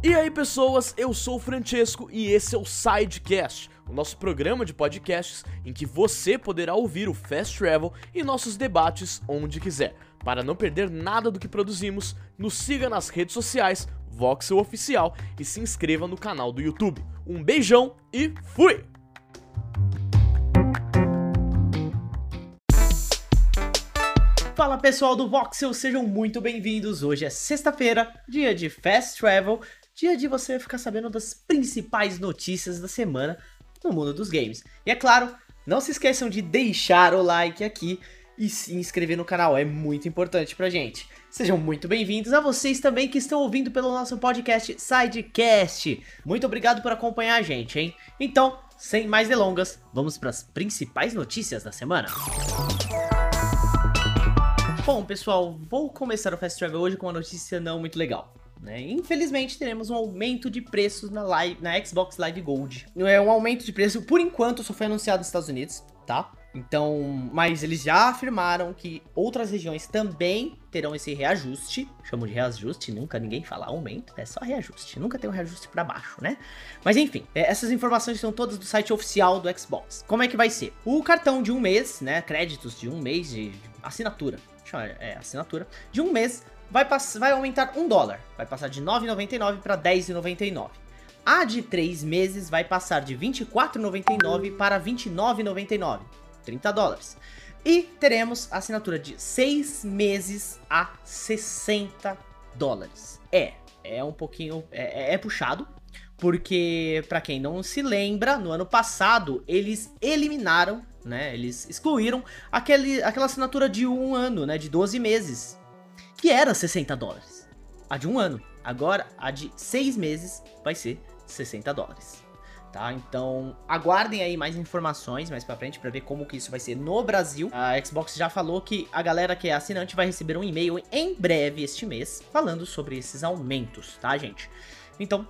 E aí pessoas, eu sou o Francesco e esse é o Sidecast, o nosso programa de podcasts em que você poderá ouvir o Fast Travel e nossos debates onde quiser. Para não perder nada do que produzimos, nos siga nas redes sociais, Voxel Oficial e se inscreva no canal do YouTube. Um beijão e fui! Fala pessoal do Voxel, sejam muito bem-vindos. Hoje é sexta-feira, dia de Fast Travel, dia de você ficar sabendo das principais notícias da semana no mundo dos games. E é claro, não se esqueçam de deixar o like aqui e se inscrever no canal, é muito importante pra gente. Sejam muito bem-vindos a vocês também que estão ouvindo pelo nosso podcast Sidecast. Muito obrigado por acompanhar a gente, hein? Então, sem mais delongas, vamos para as principais notícias da semana. Bom, pessoal, vou começar o Fast Travel hoje com uma notícia não muito legal. Né? Infelizmente, teremos um aumento de preços na, live, na Xbox Live Gold. É um aumento de preço, por enquanto, só foi anunciado nos Estados Unidos, tá? Então, mas eles já afirmaram que outras regiões também terão esse reajuste. Chamam de reajuste, nunca ninguém fala aumento, é só reajuste. Nunca tem um reajuste para baixo, né? Mas enfim, é, essas informações são todas do site oficial do Xbox. Como é que vai ser? O cartão de um mês, né? Créditos de um mês de assinatura é, assinatura, de um mês vai, vai aumentar um dólar. Vai passar de 9,99 para 10,99. A de três meses vai passar de 24,99 para 29,99. 30 dólares. E teremos a assinatura de seis meses a 60 dólares. É, é um pouquinho. É, é, é puxado. Porque, para quem não se lembra, no ano passado eles eliminaram né? Eles excluíram aquele, aquela assinatura de um ano, né? De 12 meses, que era 60 dólares. A de um ano. Agora, a de seis meses vai ser 60 dólares. Tá? Então, aguardem aí mais informações mais pra frente para ver como que isso vai ser no Brasil. A Xbox já falou que a galera que é assinante vai receber um e-mail em breve este mês falando sobre esses aumentos, tá, gente? Então,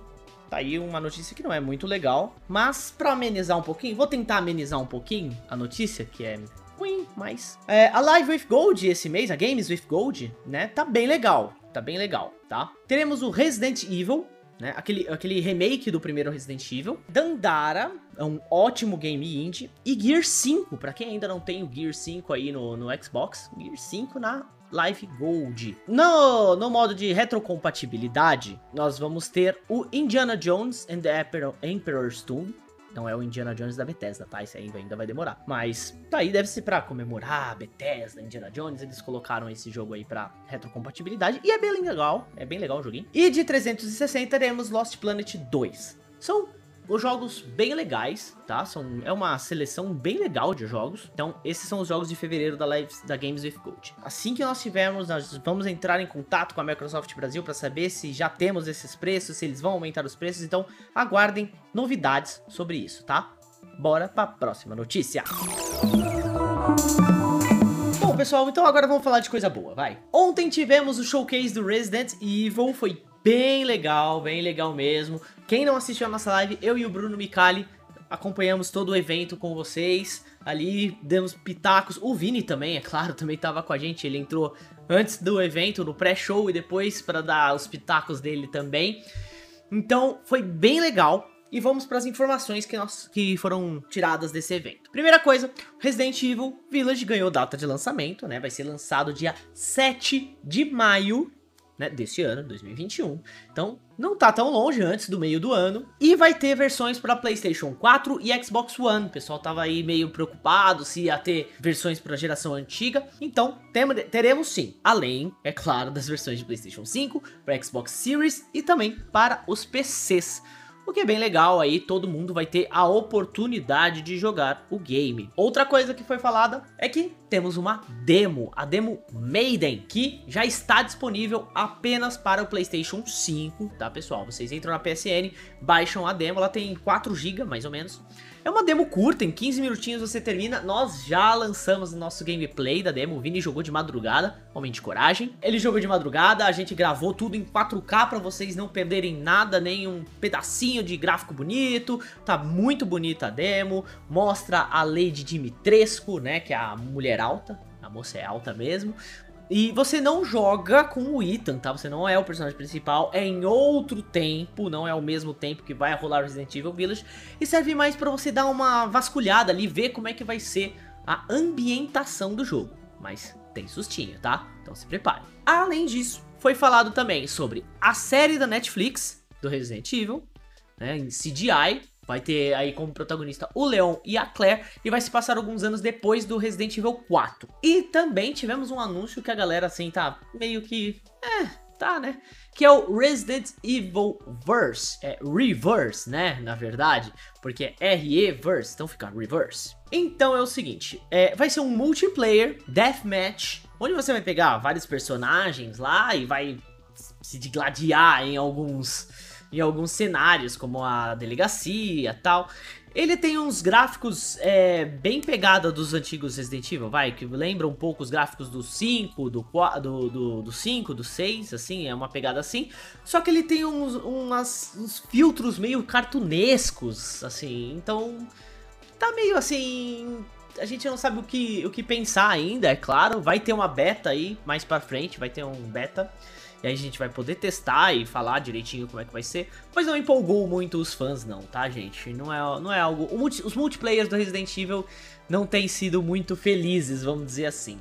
Tá aí uma notícia que não é muito legal, mas para amenizar um pouquinho, vou tentar amenizar um pouquinho a notícia, que é ruim, mas... É, a Live with Gold esse mês, a Games with Gold, né, tá bem legal, tá bem legal, tá? Teremos o Resident Evil, né, aquele, aquele remake do primeiro Resident Evil, Dandara, é um ótimo game indie, e Gear 5, para quem ainda não tem o Gear 5 aí no, no Xbox, Gear 5 na Life Gold. No, no modo de retrocompatibilidade, nós vamos ter o Indiana Jones and the Emperor's Tomb. Não é o Indiana Jones da Bethesda, tá? Isso aí ainda vai demorar. Mas tá aí, deve ser pra comemorar Bethesda, Indiana Jones. Eles colocaram esse jogo aí pra retrocompatibilidade. E é bem legal, é bem legal o joguinho. E de 360 teremos Lost Planet 2. São os jogos bem legais, tá? São, é uma seleção bem legal de jogos. Então, esses são os jogos de fevereiro da, Live, da Games with Gold. Assim que nós tivermos, nós vamos entrar em contato com a Microsoft Brasil para saber se já temos esses preços, se eles vão aumentar os preços. Então, aguardem novidades sobre isso, tá? Bora para a próxima notícia. Bom, pessoal, então agora vamos falar de coisa boa, vai. Ontem tivemos o showcase do Resident Evil, foi bem legal, bem legal mesmo. Quem não assistiu a nossa live, eu e o Bruno Micali acompanhamos todo o evento com vocês. Ali demos pitacos. O Vini também, é claro, também estava com a gente. Ele entrou antes do evento, no pré-show e depois para dar os pitacos dele também. Então foi bem legal. E vamos para as informações que, nós, que foram tiradas desse evento. Primeira coisa, Resident Evil Village ganhou data de lançamento, né? Vai ser lançado dia 7 de maio né, desse ano, 2021. Então, não tá tão longe antes do meio do ano. E vai ter versões para PlayStation 4 e Xbox One. O pessoal tava aí meio preocupado se ia ter versões para geração antiga. Então, teremos sim, além, é claro, das versões de PlayStation 5, para Xbox Series e também para os PCs. O que é bem legal aí, todo mundo vai ter a oportunidade de jogar o game. Outra coisa que foi falada é que temos uma demo, a demo Maiden, que já está disponível apenas para o PlayStation 5, tá pessoal? Vocês entram na PSN, baixam a demo, ela tem 4 GB mais ou menos. É uma demo curta, em 15 minutinhos você termina. Nós já lançamos o nosso gameplay da demo. O Vini jogou de madrugada, homem de coragem. Ele jogou de madrugada, a gente gravou tudo em 4K para vocês não perderem nada, nem um pedacinho de gráfico bonito. Tá muito bonita a demo. Mostra a Lady Dimitrescu, né, que é a mulher alta. A moça é alta mesmo E você não joga com o Ethan, tá? Você não é o personagem principal, é em outro tempo, não é o mesmo tempo que vai rolar Resident Evil Village. E serve mais pra você dar uma vasculhada ali, ver como é que vai ser a ambientação do jogo. Mas tem sustinho, tá? Então se prepare. Além disso, foi falado também sobre a série da Netflix do Resident Evil, né, em CGI, vai ter aí como protagonista o Leon e a Claire, e vai se passar alguns anos depois do Resident Evil 4. E também tivemos um anúncio que a galera assim tá meio que, é, tá, né? Que é o Resident Evil Verse, é Reverse, né, na verdade, porque é RE-Verse, então fica Reverse. Então é o seguinte, é, vai ser um multiplayer deathmatch, onde você vai pegar vários personagens lá e vai se digladiar em alguns em alguns cenários, como a delegacia tal. Ele tem uns gráficos é, bem pegada dos antigos Resident Evil, vai, que lembra um pouco os gráficos do 5, do, do, do, do 5, do 6, assim, é uma pegada assim. Só que ele tem uns, umas, uns filtros meio cartunescos, assim, então tá meio assim... A gente não sabe o que, o que pensar ainda, é claro. Vai ter uma beta aí, mais pra frente, vai ter um beta. E aí a gente vai poder testar e falar direitinho como é que vai ser. Mas não empolgou muito os fãs não, tá gente? Não é, não é algo... Multi, os multiplayers do Resident Evil não têm sido muito felizes, vamos dizer assim.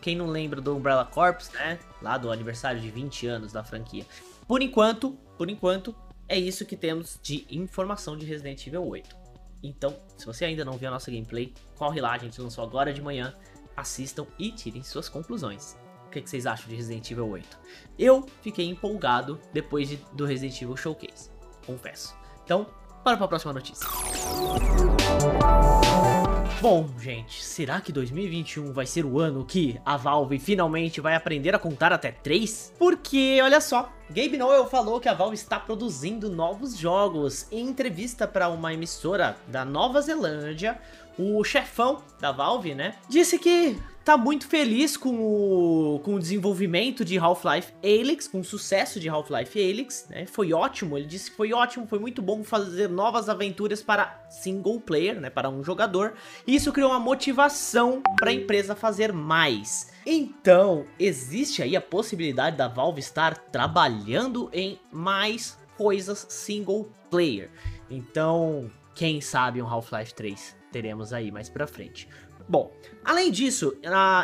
Quem não lembra do Umbrella Corps, né? Lá do aniversário de 20 anos da franquia. Por enquanto, por enquanto, é isso que temos de informação de Resident Evil 8. Então, se você ainda não viu a nossa gameplay, corre lá, a gente lançou agora de manhã. Assistam e tirem suas conclusões. O que, que vocês acham de Resident Evil 8? Eu fiquei empolgado depois de, do Resident Evil Showcase, confesso. Então, para a próxima notícia. Bom, gente, será que 2021 vai ser o ano que a Valve finalmente vai aprender a contar até 3? Porque, olha só, Gabe Noel falou que a Valve está produzindo novos jogos. Em entrevista para uma emissora da Nova Zelândia, o chefão da Valve, né, disse que tá muito feliz com o, com o desenvolvimento de Half-Life Alyx, com o sucesso de Half-Life Alyx, né? Foi ótimo, ele disse que foi ótimo, foi muito bom fazer novas aventuras para single player, né, para um jogador. E isso criou uma motivação para a empresa fazer mais. Então, existe aí a possibilidade da Valve estar trabalhando em mais coisas single player. Então, quem sabe um Half-Life 3 teremos aí mais pra frente. Bom, além disso,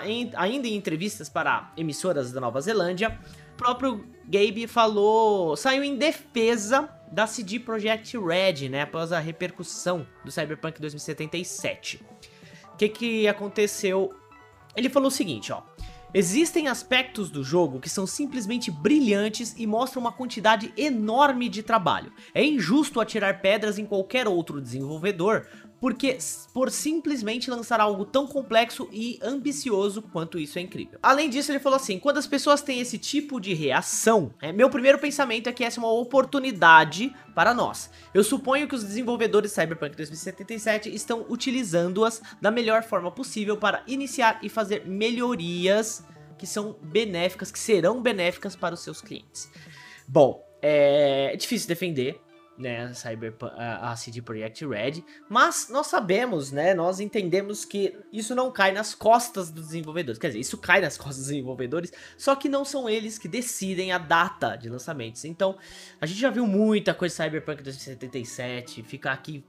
em, ainda em entrevistas para emissoras da Nova Zelândia, o próprio Gabe falou, saiu em defesa da CD Projekt Red, né, após a repercussão do Cyberpunk 2077. O que que aconteceu? Ele falou o seguinte, ó. Existem aspectos do jogo que são simplesmente brilhantes e mostram uma quantidade enorme de trabalho. É injusto atirar pedras em qualquer outro desenvolvedor, porque por simplesmente lançar algo tão complexo e ambicioso quanto isso é incrível. Além disso, ele falou assim, quando as pessoas têm esse tipo de reação, é, meu primeiro pensamento é que essa é uma oportunidade para nós. Eu suponho que os desenvolvedores Cyberpunk 2077 estão utilizando-as da melhor forma possível para iniciar e fazer melhorias que são benéficas, que serão benéficas para os seus clientes. Bom, é difícil defender, né, Cyberpunk, a CD Projekt Red, mas nós sabemos, né, nós entendemos que isso não cai nas costas dos desenvolvedores, quer dizer, isso cai nas costas dos desenvolvedores, só que não são eles que decidem a data de lançamentos, então a gente já viu muita coisa Cyberpunk 2077, ficar aqui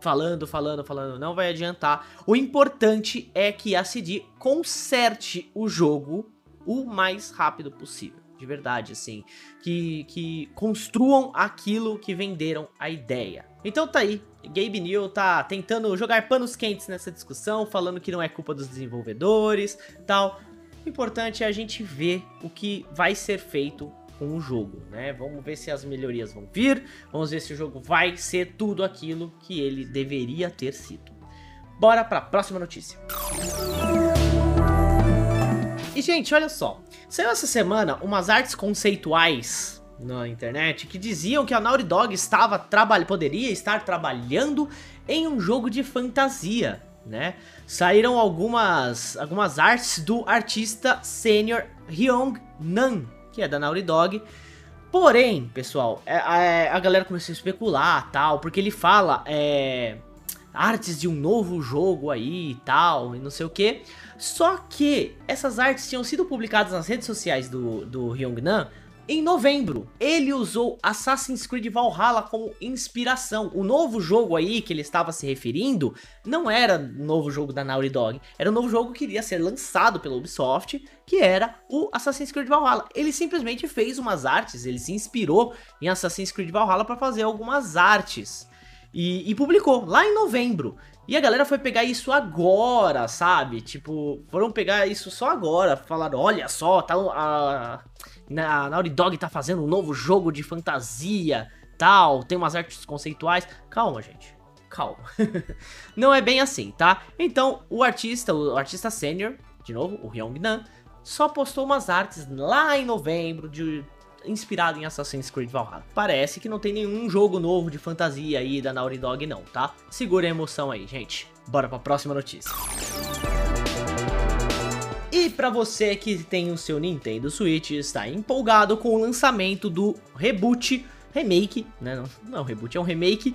falando, falando, falando, não vai adiantar, o importante é que a CD conserte o jogo o mais rápido possível de verdade, assim, que, que construam aquilo que venderam a ideia. Então tá aí, Gabe New tá tentando jogar panos quentes nessa discussão, falando que não é culpa dos desenvolvedores, tal. O importante é a gente ver o que vai ser feito com o jogo, né? Vamos ver se as melhorias vão vir, vamos ver se o jogo vai ser tudo aquilo que ele deveria ter sido. Bora para a próxima notícia. E gente, olha só, Saiu essa semana umas artes conceituais na internet que diziam que a Naughty Dog estava poderia estar trabalhando em um jogo de fantasia, né? Saíram algumas, algumas artes do artista sênior Hyung Nan, que é da Naughty Dog. Porém, pessoal, é, é, a galera começou a especular tal, porque ele fala é, artes de um novo jogo aí e tal, e não sei o que. Só que essas artes tinham sido publicadas nas redes sociais do, do Ryongnan em novembro. Ele usou Assassin's Creed Valhalla como inspiração. O novo jogo aí que ele estava se referindo não era o novo jogo da Naughty Dog, era o novo jogo que iria ser lançado pela Ubisoft, que era o Assassin's Creed Valhalla. Ele simplesmente fez umas artes, ele se inspirou em Assassin's Creed Valhalla para fazer algumas artes. E, e, publicou lá em novembro. E a galera foi pegar isso agora, sabe? Tipo, foram pegar isso só agora. Falaram, olha só, tá, a, a Naughty Dog tá fazendo um novo jogo de fantasia, tal, tem umas artes conceituais. Calma, gente. Calma. Não é bem assim, tá? Então, o artista, o artista sênior, de novo, o Hyung Nan, só postou umas artes lá em novembro de inspirado em Assassin's Creed Valhalla. Parece que não tem nenhum jogo novo de fantasia aí da Naughty Dog não, tá? Segura a emoção aí, gente. Bora pra próxima notícia. E para você que tem o seu Nintendo Switch, está empolgado com o lançamento do reboot, remake, né? Não, não reboot, é um remake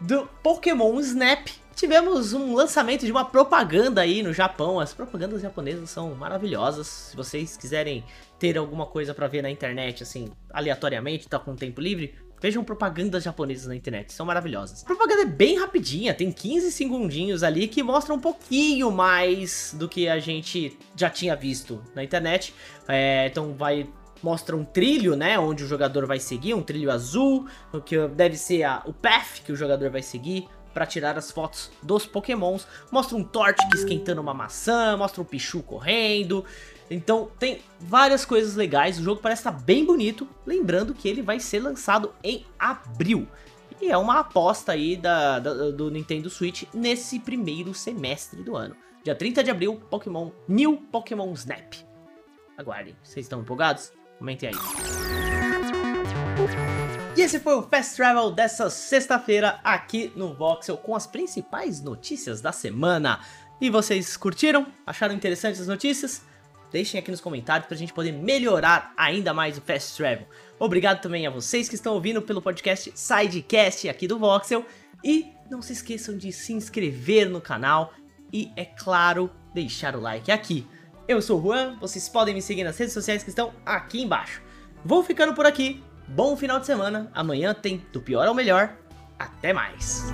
do Pokémon Snap. Tivemos um lançamento de uma propaganda aí no Japão. As propagandas japonesas são maravilhosas. Se vocês quiserem ter alguma coisa para ver na internet, assim, aleatoriamente, tá com tempo livre, Vejam propagandas japonesas na internet, são maravilhosas. A propaganda é bem rapidinha, tem 15 segundinhos ali que mostra um pouquinho mais do que a gente já tinha visto na internet. É, então vai mostra um trilho, né, onde o jogador vai seguir, um trilho azul, o que deve ser a, o path que o jogador vai seguir para tirar as fotos dos pokémons. Mostra um Torchic esquentando uma maçã, mostra um Pichu correndo, então tem várias coisas legais, o jogo parece estar bem bonito, lembrando que ele vai ser lançado em abril. E é uma aposta aí da, da, do Nintendo Switch nesse primeiro semestre do ano. Dia 30 de abril, Pokémon New Pokémon Snap. Aguardem, vocês estão empolgados? Comentem aí. E esse foi o Fast Travel dessa sexta-feira aqui no Voxel com as principais notícias da semana. E vocês curtiram? Acharam interessantes as notícias? Deixem aqui nos comentários pra gente poder melhorar ainda mais o Fast Travel. Obrigado também a vocês que estão ouvindo pelo podcast Sidecast aqui do Voxel. E não se esqueçam de se inscrever no canal e, é claro, deixar o like aqui. Eu sou o Juan, vocês podem me seguir nas redes sociais que estão aqui embaixo. Vou ficando por aqui, bom final de semana, amanhã tem do pior ao melhor, até mais!